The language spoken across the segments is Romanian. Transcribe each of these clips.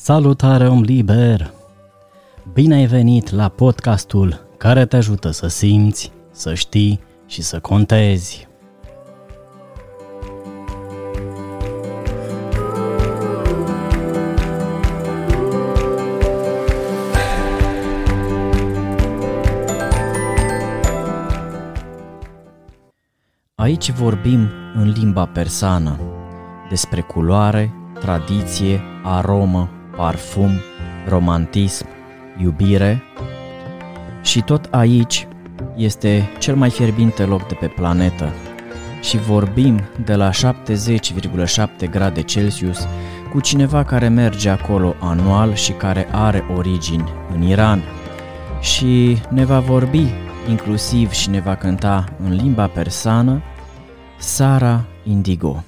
Salutare om liber! Bine ai venit la podcastul care te ajută să simți, să știi și să contezi. Aici vorbim în limba persană despre culoare, tradiție, aromă, parfum, romantism, iubire. Și tot aici este cel mai fierbinte loc de pe planetă. Și vorbim de la 70,7 grade Celsius cu cineva care merge acolo anual și care are origini în Iran. Și ne va vorbi inclusiv și ne va cânta în limba persană Sara Indigo.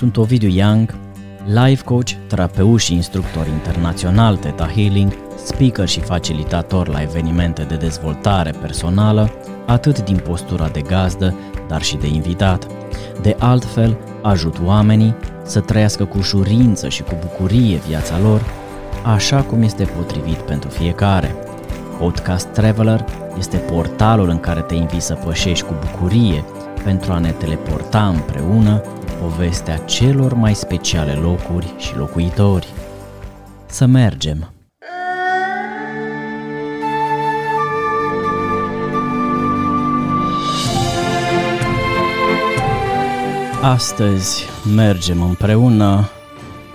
Sunt Ovidiu Young, life coach, terapeut și instructor internațional Theta Healing, speaker și facilitator la evenimente de dezvoltare personală, atât din postura de gazdă, dar și de invitat. De altfel, ajut oamenii să trăiască cu ușurință și cu bucurie viața lor, așa cum este potrivit pentru fiecare. Podcast Traveler este portalul în care te invit să pășești cu bucurie pentru a ne teleporta împreună povestea celor mai speciale locuri și locuitori. Să mergem! Astăzi mergem împreună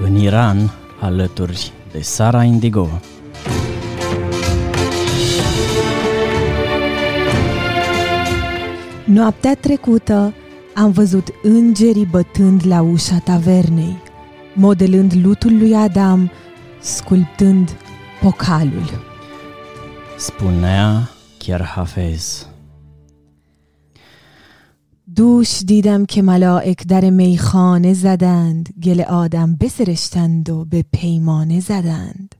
în Iran alături de Sara Indigo. Noaptea trecută am văzut îngerii bătând la ușa tavernei, modelând lutul lui Adam, sculptând pocalul. Spunea chiar Hafez. دوش دیدم که ملائک در میخانه زدند گل آدم بسرشتند و به پیمانه زدند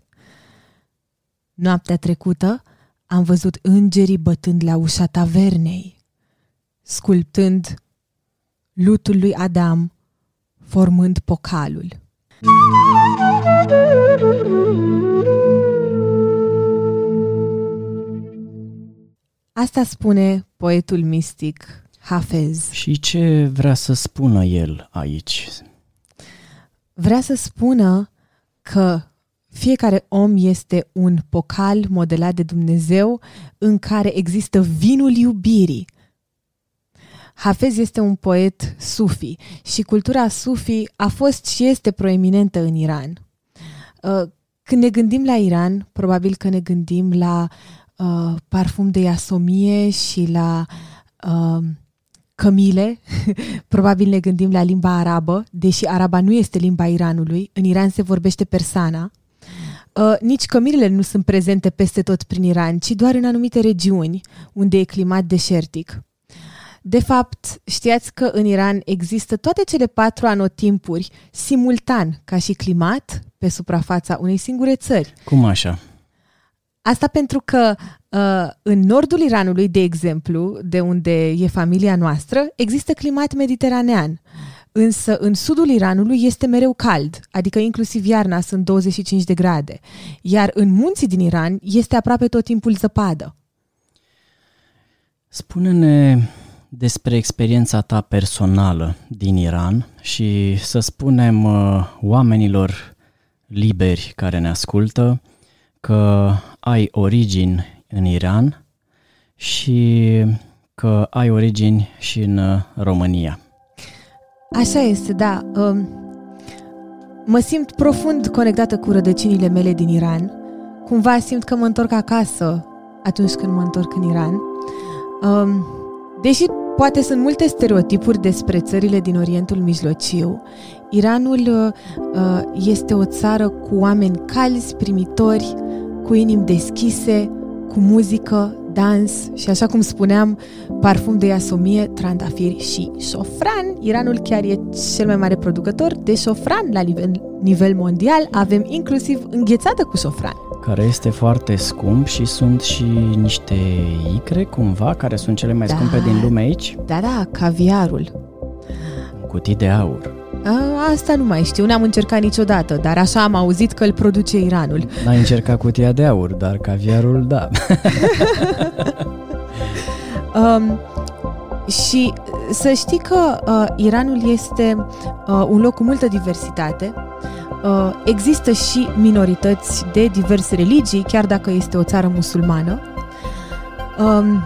Noaptea trecută am văzut îngerii bătând la ușa tavernei, sculptând lutul lui Adam, formând pocalul. Asta spune poetul mistic Hafez. Și ce vrea să spună el aici? Vrea să spună că fiecare om este un pocal modelat de Dumnezeu în care există vinul iubirii. Hafez este un poet sufi și cultura sufi a fost și este proeminentă în Iran. Uh, când ne gândim la Iran, probabil că ne gândim la uh, parfum de iasomie și la uh, cămile, probabil ne gândim la limba arabă, deși araba nu este limba Iranului, în Iran se vorbește persana. Uh, nici cămilele nu sunt prezente peste tot prin Iran, ci doar în anumite regiuni unde e climat deșertic. De fapt, știați că în Iran există toate cele patru anotimpuri simultan ca și climat pe suprafața unei singure țări. Cum așa? Asta pentru că uh, în nordul Iranului, de exemplu, de unde e familia noastră, există climat mediteranean. Însă în sudul Iranului este mereu cald, adică inclusiv iarna sunt 25 de grade. Iar în munții din Iran este aproape tot timpul zăpadă. Spune-ne despre experiența ta personală din Iran și să spunem uh, oamenilor liberi care ne ascultă că ai origini în Iran și că ai origini și în uh, România. Așa este, da. Um, mă simt profund conectată cu rădăcinile mele din Iran. Cumva simt că mă întorc acasă atunci când mă întorc în Iran. Um, deși poate sunt multe stereotipuri despre țările din Orientul Mijlociu, Iranul uh, este o țară cu oameni calzi, primitori, cu inimi deschise, cu muzică, dans și, așa cum spuneam, parfum de iasomie, trandafiri și șofran. Iranul chiar e cel mai mare producător de șofran la nivel, nivel mondial. Avem inclusiv înghețată cu șofran. Care este foarte scump și sunt și niște icre, cumva, care sunt cele mai Da. scumpe din lume aici. Da, da, caviarul. Cutii de aur. A, asta nu mai știu, n-am încercat niciodată, dar așa am auzit că îl produce Iranul. N-ai încercat cutia de aur, dar caviarul, da. Um, și să știi că uh, Iranul este uh, un loc cu multă diversitate. Uh, există și minorități de diverse religii, chiar dacă este o țară musulmană. Um,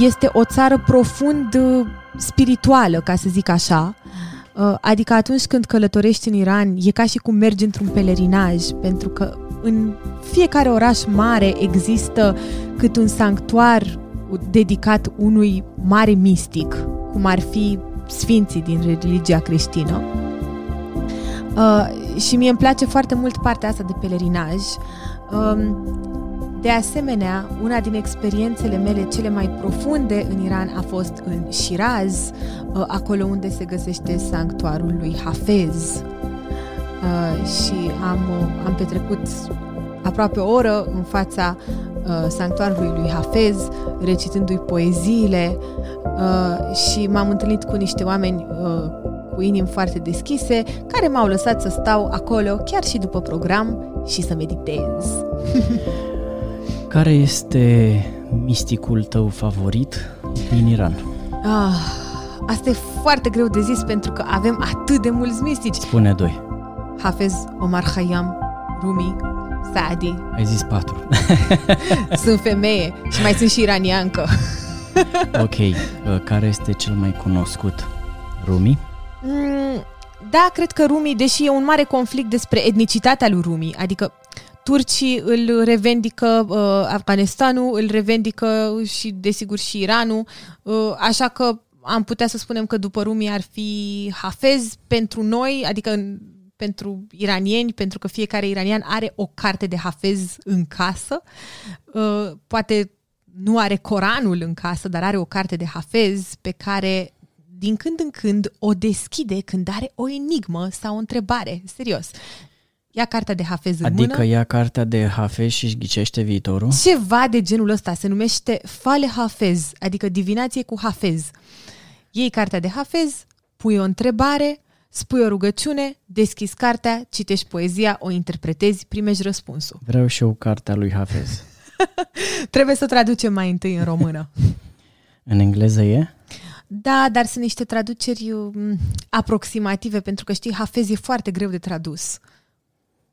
este o țară profund uh, spirituală, ca să zic așa. Uh, adică atunci când călătorești în Iran, e ca și cum mergi într-un pelerinaj, pentru că în fiecare oraș mare există cât un sanctuar dedicat unui mare mistic, cum ar fi sfinții din religia creștină. Uh, și mie îmi place foarte mult partea asta de pelerinaj. Um, de asemenea, una din experiențele mele cele mai profunde în Iran a fost în Shiraz, uh, acolo unde se găsește sanctuarul lui Hafez. Uh, și am, uh, am petrecut aproape o oră în fața uh, sanctuarului lui Hafez, recitându-i poeziile uh, și m-am întâlnit cu niște oameni uh, cu inimi foarte deschise, care m-au lăsat să stau acolo chiar și după program și să meditez. Care este misticul tău favorit din Iran? Ah, asta e foarte greu de zis pentru că avem atât de mulți mistici. Spune doi. Hafez, Omar Khayyam, Rumi, Saadi. Ai zis patru. Sunt femeie și mai sunt și iraniancă. ok. Uh, Care este cel mai cunoscut? Rumi? Mm, da, cred că Rumi, deși e un mare conflict despre etnicitatea lui Rumi, adică turcii îl revendică, uh, Afganistanul îl revendică și, desigur, și Iranul, uh, așa că am putea să spunem că după Rumi ar fi Hafez pentru noi, adică în- pentru iranieni, pentru că fiecare iranian are o carte de Hafez în casă. Uh, poate nu are Coranul în casă, dar are o carte de Hafez pe care din când în când o deschide când are o enigmă sau o întrebare. Serios. Ia cartea de Hafez în Adică mână. ia cartea de Hafez și își ghicește viitorul? Ceva de genul ăsta se numește Fale Hafez, adică divinație cu Hafez. Iei cartea de Hafez, pui o întrebare, spui o rugăciune, deschizi cartea, citești poezia, o interpretezi, primești răspunsul. Vreau și eu cartea lui Hafez. Trebuie să o traducem mai întâi în română. În engleză e? Da, dar sunt niște traduceri um, aproximative, pentru că știi, Hafez e foarte greu de tradus.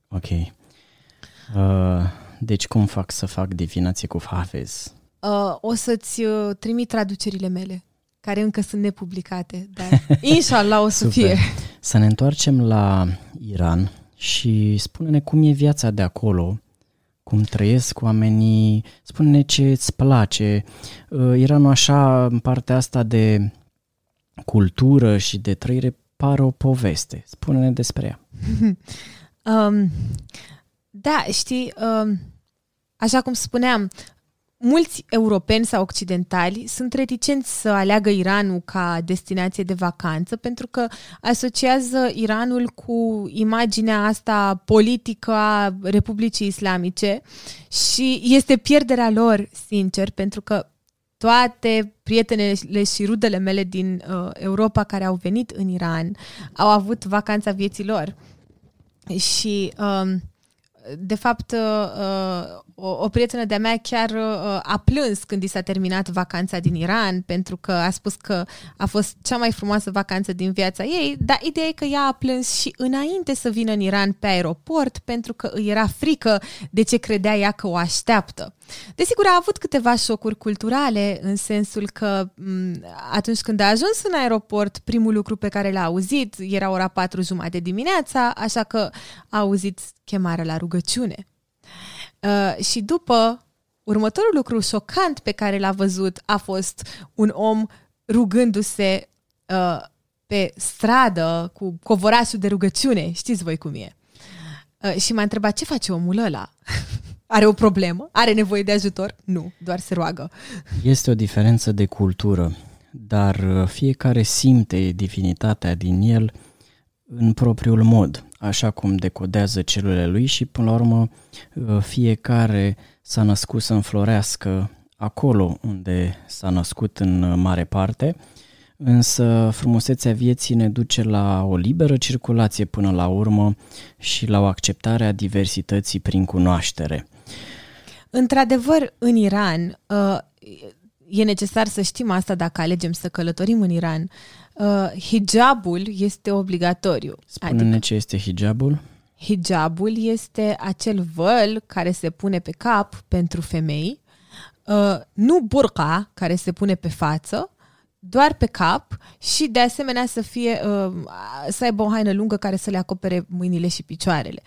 Ok. Uh, deci cum fac să fac divinație cu Hafez? Uh, o să-ți uh, trimit traducerile mele, care încă sunt nepublicate, dar inshallah o să Super. fie. Să ne întoarcem la Iran și spune-ne cum e viața de acolo, cum trăiesc oamenii, spune-ne ce îți place. Uh, Iranul așa, în partea asta de cultură și de trăire, pare o poveste. Spune-ne despre ea. Um, da, știi, um, așa cum spuneam, mulți europeni sau occidentali sunt reticenți să aleagă Iranul ca destinație de vacanță pentru că asociază Iranul cu imaginea asta politică a Republicii Islamice și este pierderea lor, sincer, pentru că toate prietenele și rudele mele din uh, Europa care au venit în Iran au avut vacanța vieții lor. Și, um, de fapt, uh, o, o prietenă de-a mea chiar uh, a plâns când i s-a terminat vacanța din Iran, pentru că a spus că a fost cea mai frumoasă vacanță din viața ei, dar ideea e că ea a plâns și înainte să vină în Iran pe aeroport, pentru că îi era frică de ce credea ea că o așteaptă. Desigur, a avut câteva șocuri culturale, în sensul că m, atunci când a ajuns în aeroport, primul lucru pe care l-a auzit era ora patru jumate dimineața, așa că a auzit chemarea la rugăciune. Uh, și după, următorul lucru șocant pe care l-a văzut a fost un om rugându-se uh, pe stradă cu covorașul de rugăciune. Știți voi cum e. Uh, și m-a întrebat ce face omul ăla. Are o problemă? Are nevoie de ajutor? Nu, doar se roagă. Este o diferență de cultură, dar uh, fiecare simte divinitatea din el în propriul mod. așa cum decodează celulele lui și până la urmă uh, fiecare s-a născut să înflorească acolo unde s-a născut în mare parte, însă frumusețea vieții ne duce la o liberă circulație până la urmă și la o acceptare a diversității prin cunoaștere. Într-adevăr, în Iran, uh, e necesar să știm asta dacă alegem să călătorim în Iran, uh, hijabul este obligatoriu. Spune-ne adică, ce este hijabul. Hijabul este acel văl care se pune pe cap pentru femei, uh, nu burqa care se pune pe față, doar pe cap și de asemenea să fie uh, să aibă o haină lungă care să le acopere mâinile și picioarele.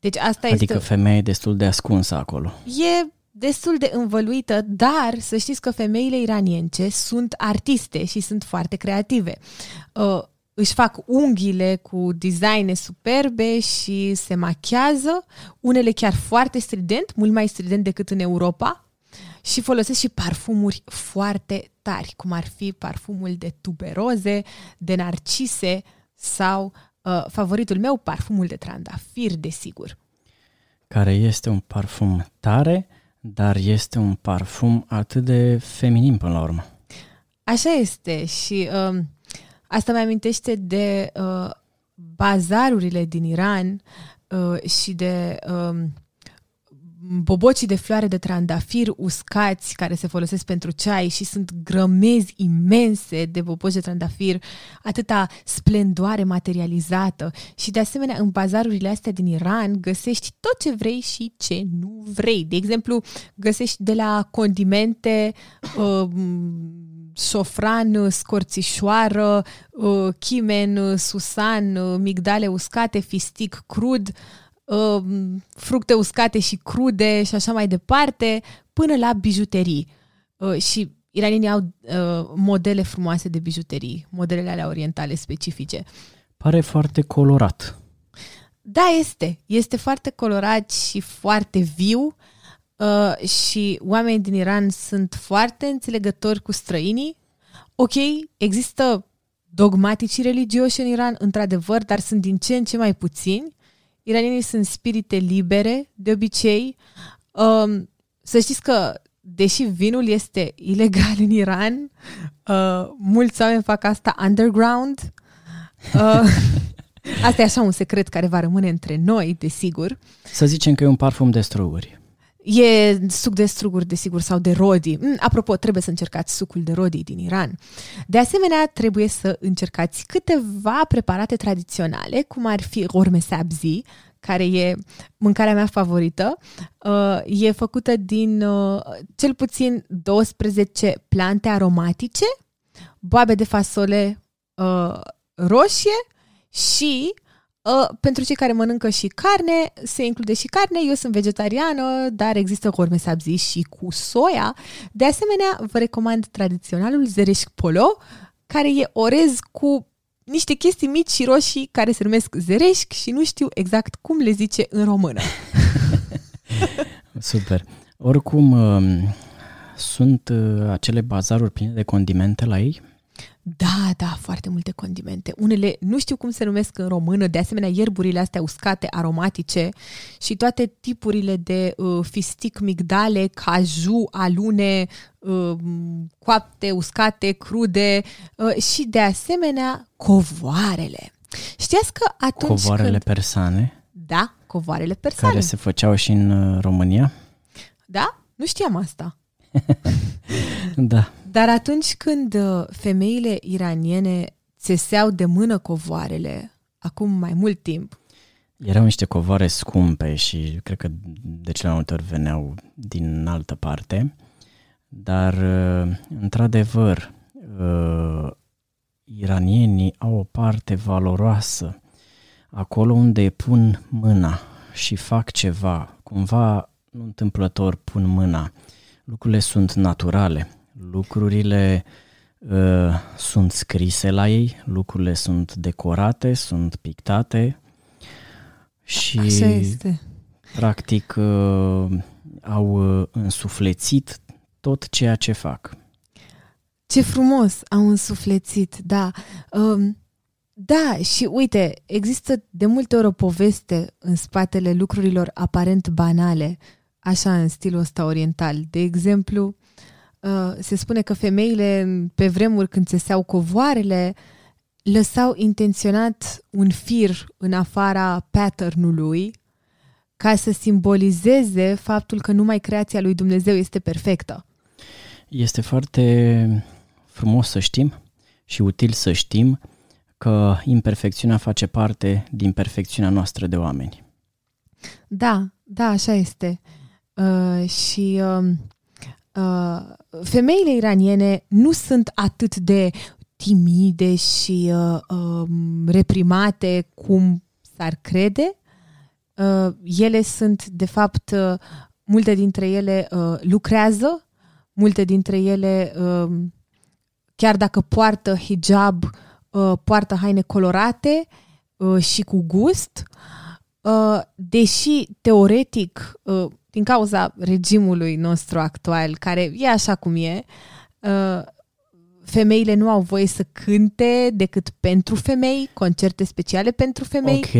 Deci asta adică este... femeia e destul de ascunsă acolo. E destul de învăluită, dar să știți că femeile iranience sunt artiste și sunt foarte creative. Uh, își fac unghiile cu designe superbe și se machează, unele chiar foarte strident, mult mai strident decât în Europa, și folosesc și parfumuri foarte tari, cum ar fi parfumul de tuberoze, de narcise sau uh, favoritul meu, parfumul de trandafir, desigur. Care este un parfum tare, dar este un parfum atât de feminin până la urmă. Așa este și uh, asta mi amintește de uh, bazarurile din Iran uh, și de uh, bobocii de floare de trandafir uscați care se folosesc pentru ceai și sunt grămezi imense de boboci de trandafir, atâta splendoare materializată și de asemenea în bazarurile astea din Iran găsești tot ce vrei și ce nu vrei. De exemplu, găsești de la condimente uh, sofran, scorțișoară, uh, chimen, susan, uh, migdale uscate, fistic crud, uh, fructe uscate și crude și așa mai departe, până la bijuterii. Uh, și iranienii au uh, modele frumoase de bijuterii, modelele alea orientale specifice. Pare foarte colorat. Da, este. Este foarte colorat și foarte viu uh, și oamenii din Iran sunt foarte înțelegători cu străinii. Ok, există dogmatici religioși în Iran, într-adevăr, dar sunt din ce în ce mai puțini iranienii sunt spirite libere, de obicei. Um, să știți că, deși vinul este ilegal în Iran, uh, mulți oameni fac asta underground. Uh, asta e așa un secret care va rămâne între noi, desigur. Să zicem că e un parfum de struguri. E suc de struguri, desigur, sau de rodi. Mm, apropo, trebuie să încercați sucul de rodi din Iran. De asemenea, trebuie să încercați câteva preparate tradiționale, cum ar fi orme sabzi, care e mâncarea mea favorită. Uh, e făcută din uh, cel puțin 12 plante aromatice, boabe de fasole uh, roșie și Uh, pentru cei care mănâncă și carne, se include și carne. Eu sunt vegetariană, dar există gorme sabzi și cu soia. De asemenea, vă recomand tradiționalul zereșc polo, care e orez cu niște chestii mici și roșii care se numesc zereșc și nu știu exact cum le zice în română. Super. Oricum, um, sunt uh, acele bazaruri pline de condimente la ei? Da, da, foarte multe condimente. Unele nu știu cum se numesc în română, de asemenea ierburile astea uscate, aromatice și toate tipurile de uh, fistic, migdale, caju, alune, uh, coapte, uscate, crude uh, și de asemenea covoarele. Știați că atunci Covoarele când... persane? Da, covoarele persane. Care se făceau și în uh, România? Da? Nu știam asta. da. Dar atunci când uh, femeile iraniene țeseau de mână covoarele, acum mai mult timp, erau niște covoare scumpe și cred că de cele mai multe ori veneau din altă parte, dar uh, într-adevăr uh, iranienii au o parte valoroasă acolo unde pun mâna și fac ceva, cumva nu întâmplător pun mâna, lucrurile sunt naturale, lucrurile uh, sunt scrise la ei, lucrurile sunt decorate, sunt pictate și Așa este. practic uh, au uh, însuflețit tot ceea ce fac. Ce frumos au însuflețit, da. Um, Da, și uite, există de multe ori o poveste în spatele lucrurilor aparent banale, așa în stilul ăsta oriental. De exemplu, uh, se spune că femeile pe vremuri când seau covoarele lăsau intenționat un fir în afara patternului ca să simbolizeze faptul că numai creația lui Dumnezeu este perfectă. Este foarte frumos să știm și util să știm că imperfecțiunea face parte din perfecțiunea noastră de oameni. Da, da, așa este. Uh, și uh, uh, femeile iraniene nu sunt atât de timide și uh, uh, reprimate cum s-ar crede. Uh, ele sunt, de fapt, uh, multe dintre ele uh, lucrează, multe dintre ele, uh, chiar dacă poartă hijab, uh, poartă haine colorate uh, și cu gust, uh, deși teoretic, uh, din cauza regimului nostru actual, care e așa cum e, uh, femeile nu au voie să cânte decât pentru femei, concerte speciale pentru femei. Ok,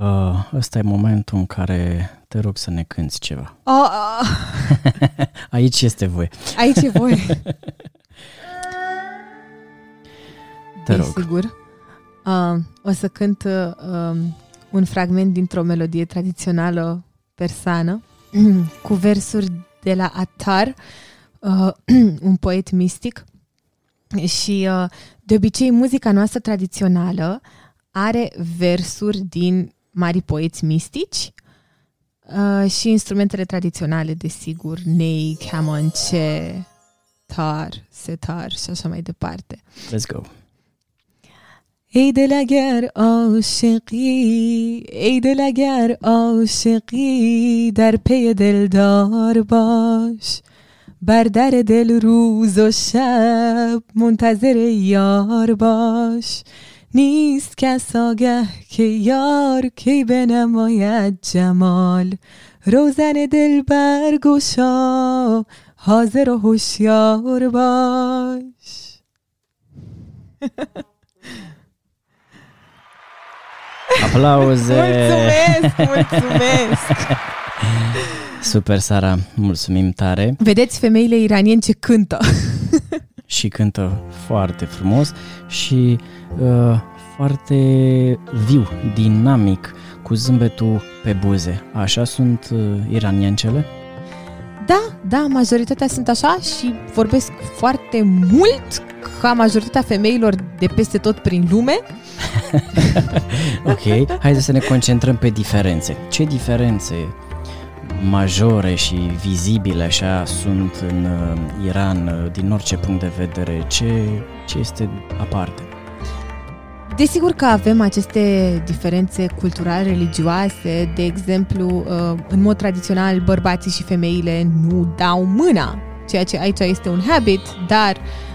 uh, ăsta e momentul în care te rog să ne cânti ceva. Oh, oh. Aici este voie. Aici e voie. Te rog. Sigur. Uh, o să cânt uh, un fragment dintr-o melodie tradițională persană cu versuri de la Atar, uh, un poet mistic. Și uh, de obicei muzica noastră tradițională are versuri din mari poeți mistici uh, și instrumentele tradiționale, desigur, ney, camonce, tar, setar și așa mai departe. Let's go. ای دل اگر عاشقی ای دل اگر عاشقی در پی دلدار باش. بر در دل روز و شب منتظر یار باش. نیست کس آگه که یار کی بنماید جمال. روزن دل برگشا حاضر و هوشیار باش. Aplauze! Mulțumesc, mulțumesc! Super, Sara, mulțumim tare Vedeți femeile iraniene ce cântă. și cântă foarte frumos și uh, foarte viu, dinamic, cu zâmbetul pe buze. Așa sunt uh, iraniancele? Da, da, majoritatea sunt așa și vorbesc foarte mult ca majoritatea femeilor de peste tot prin lume. ok, haideți să ne concentrăm pe diferențe. Ce diferențe majore și vizibile așa sunt în uh, Iran uh, din orice punct de vedere? Ce, ce este aparte? Desigur că avem aceste diferențe culturale, religioase. De exemplu, uh, în mod tradițional, bărbații și femeile nu dau mâna, ceea ce aici este un habit, dar uh,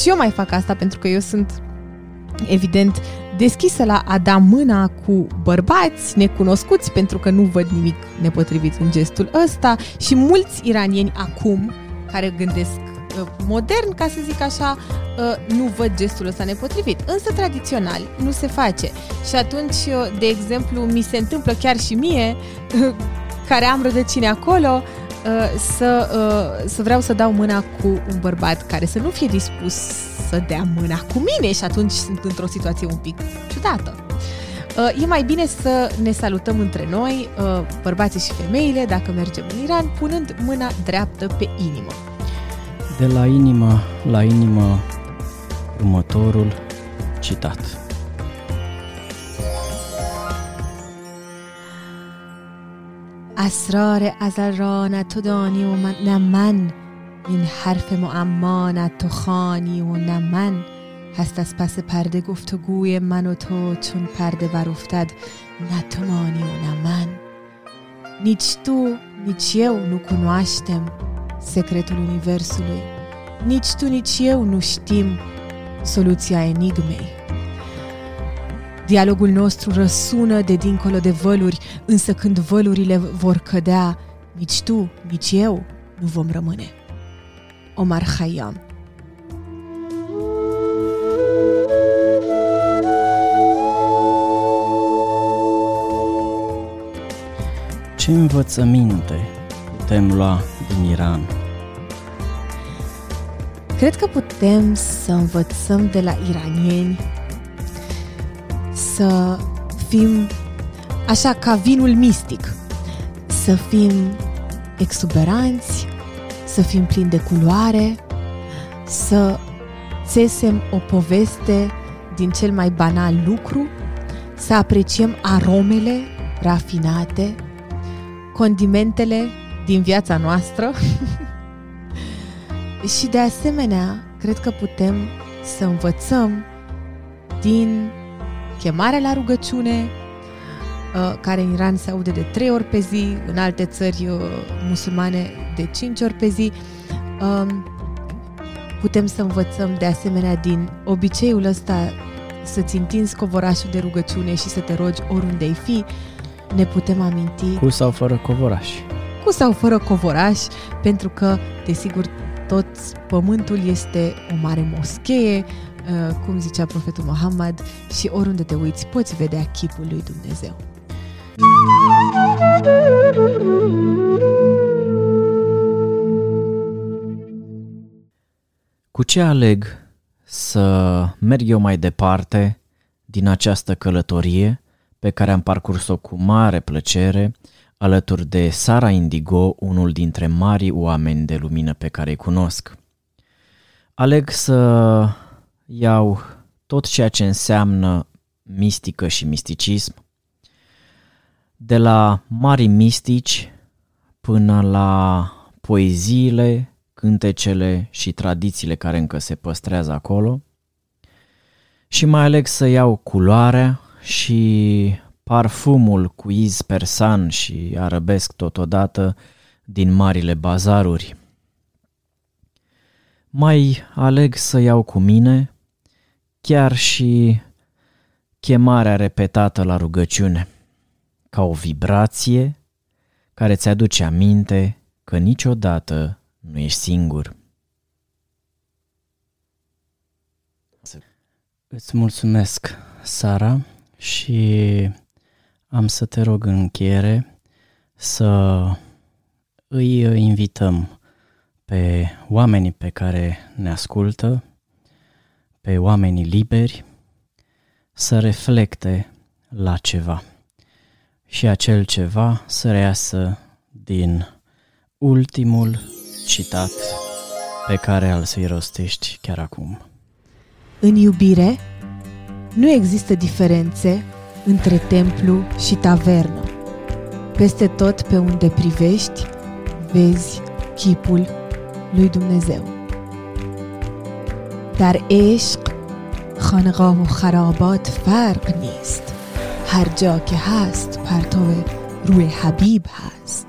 și eu mai fac asta pentru că eu sunt evident deschisă la a da mâna cu bărbați necunoscuți pentru că nu văd nimic nepotrivit în gestul ăsta și mulți iranieni acum care gândesc uh, modern, ca să zic așa, uh, nu văd gestul ăsta nepotrivit. Însă tradițional nu se face. Și atunci, uh, de exemplu, mi se întâmplă chiar și mie, care am rădăcini acolo, să, să vreau să dau mâna cu un bărbat care să nu fie dispus să dea mâna cu mine și atunci sunt într-o situație un pic ciudată. E mai bine să ne salutăm între noi, bărbații și femeile, dacă mergem în Iran, punând mâna dreaptă pe inimă. De la inimă la inimă, următorul citat. اسرار ازل را نه تو دانی و من نه من این حرف معما نه تو خانی و نه من هست از پس پرده گفتگوی من و تو چون پرده بر افتد نه تو مانی و نه man. Nici tu, nici eu nu cunoaștem secretul Universului. Nici tu, nici eu nu știm soluția enigmei. Dialogul nostru răsună de dincolo de văluri, însă când vălurile vor cădea, nici tu, nici eu nu vom rămâne. Omar Khayyam Ce învățăminte putem lua din Iran? Cred că putem să învățăm de la iranieni să fim așa ca vinul mistic, să fim exuberanți, să fim plini de culoare, să țesem o poveste din cel mai banal lucru, să apreciem aromele rafinate, condimentele din viața noastră. Și de asemenea, cred că putem să învățăm din chemarea la rugăciune, uh, care în Iran se aude de trei ori pe zi, în alte țări uh, musulmane de cinci ori pe zi. Um, putem să învățăm de asemenea din obiceiul ăsta să-ți întinzi covorașul de rugăciune și să te rogi oriunde ai fi, ne putem aminti... Cu sau fără covoraș? Cu sau fără covoraș, pentru că, desigur, tot pământul este o mare moschee, uh, cum zicea profetul Muhammad, și oriunde te uiți poți vedea chipul lui Dumnezeu. Cu ce aleg să merg eu mai departe din această călătorie pe care am parcurs-o cu mare plăcere alături de Sara Indigo, unul dintre marii oameni de lumină pe care îi cunosc. Aleg să iau tot ceea ce înseamnă mistică și misticism, de la mari mistici până la poeziile, cântecele și tradițiile care încă se păstrează acolo. Și mai aleg să iau culoarea și parfumul cu iz persan și arabesc totodată din marile bazaruri. Mai aleg să iau cu mine chiar și chemarea repetată la rugăciune, ca o vibrație care ți aduce aminte că niciodată nu ești singur. Îți mulțumesc, Sara, și am să te rog în încheiere să îi invităm pe oamenii pe care ne ascultă, pe oamenii liberi, să reflecte la ceva și acel ceva să reiasă din ultimul citat pe care al să-i rostești chiar acum. În iubire nu există diferențe între templu și tavernă. Peste tot pe unde privești, vezi chipul lui Dumnezeu. در عشق خانقاه و خرابات فرق نیست. هر جا که هست پرتو روی حبیب هست.